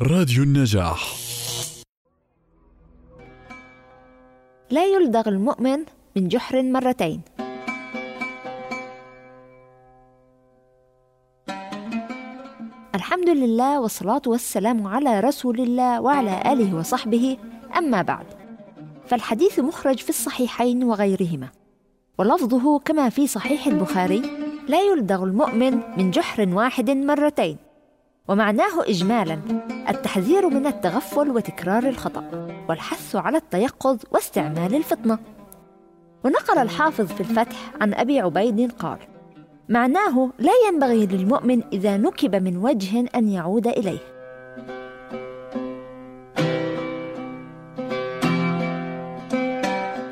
راديو النجاح. لا يلدغ المؤمن من جحر مرتين. الحمد لله والصلاة والسلام على رسول الله وعلى آله وصحبه أما بعد. فالحديث مخرج في الصحيحين وغيرهما. ولفظه كما في صحيح البخاري لا يلدغ المؤمن من جحر واحد مرتين. ومعناه اجمالا التحذير من التغفل وتكرار الخطأ والحث على التيقظ واستعمال الفطنة. ونقل الحافظ في الفتح عن أبي عبيد قال معناه لا ينبغي للمؤمن إذا نكب من وجه أن يعود إليه.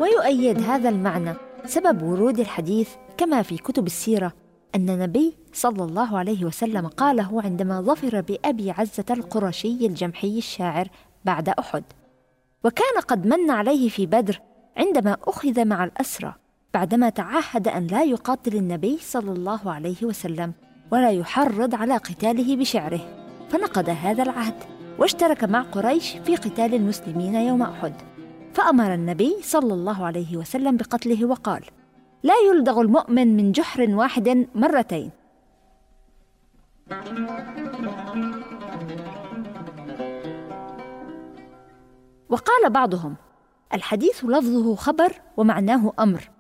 ويؤيد هذا المعنى سبب ورود الحديث كما في كتب السيرة أن النبي صلى الله عليه وسلم قاله عندما ظفر بأبي عزة القرشي الجمحي الشاعر بعد أحد. وكان قد من عليه في بدر عندما أخذ مع الأسرى بعدما تعهد أن لا يقاتل النبي صلى الله عليه وسلم ولا يحرض على قتاله بشعره. فنقض هذا العهد واشترك مع قريش في قتال المسلمين يوم أحد. فأمر النبي صلى الله عليه وسلم بقتله وقال لا يلدغ المؤمن من جحر واحد مرتين. وقال بعضهم الحديث لفظه خبر ومعناه أمر.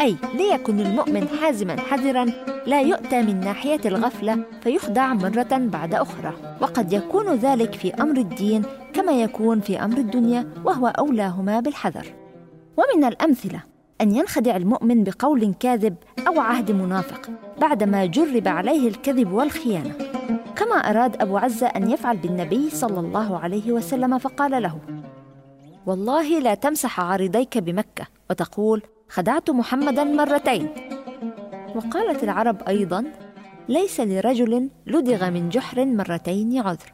أي ليكن المؤمن حازما حذرا لا يؤتى من ناحية الغفلة فيخدع مرة بعد أخرى. وقد يكون ذلك في أمر الدين كما يكون في أمر الدنيا وهو أولاهما بالحذر. ومن الأمثلة أن ينخدع المؤمن بقول كاذب أو عهد منافق بعدما جرب عليه الكذب والخيانة. كما أراد أبو عزة أن يفعل بالنبي صلى الله عليه وسلم فقال له والله لا تمسح عارضيك بمكة وتقول خدعت محمدا مرتين. وقالت العرب أيضا ليس لرجل لدغ من جحر مرتين عذر.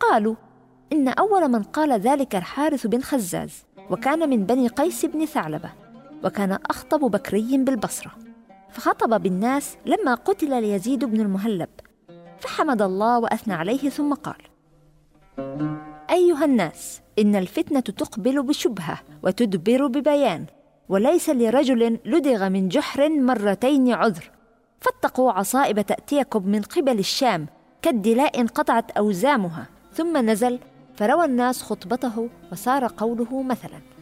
قالوا إن أول من قال ذلك الحارث بن خزاز. وكان من بني قيس بن ثعلبة وكان أخطب بكري بالبصرة. فخطب بالناس لما قتل يزيد بن المهلب فحمد الله وأثنى عليه ثم قال أيها الناس إن الفتنة تقبل بشبهة وتدبر ببيان وليس لرجل لدغ من جحر مرتين عذر. فاتقوا عصائب تأتيكم من قبل الشام كالدلاء انقطعت أوزامها ثم نزل فروى الناس خطبته وصار قوله مثلا.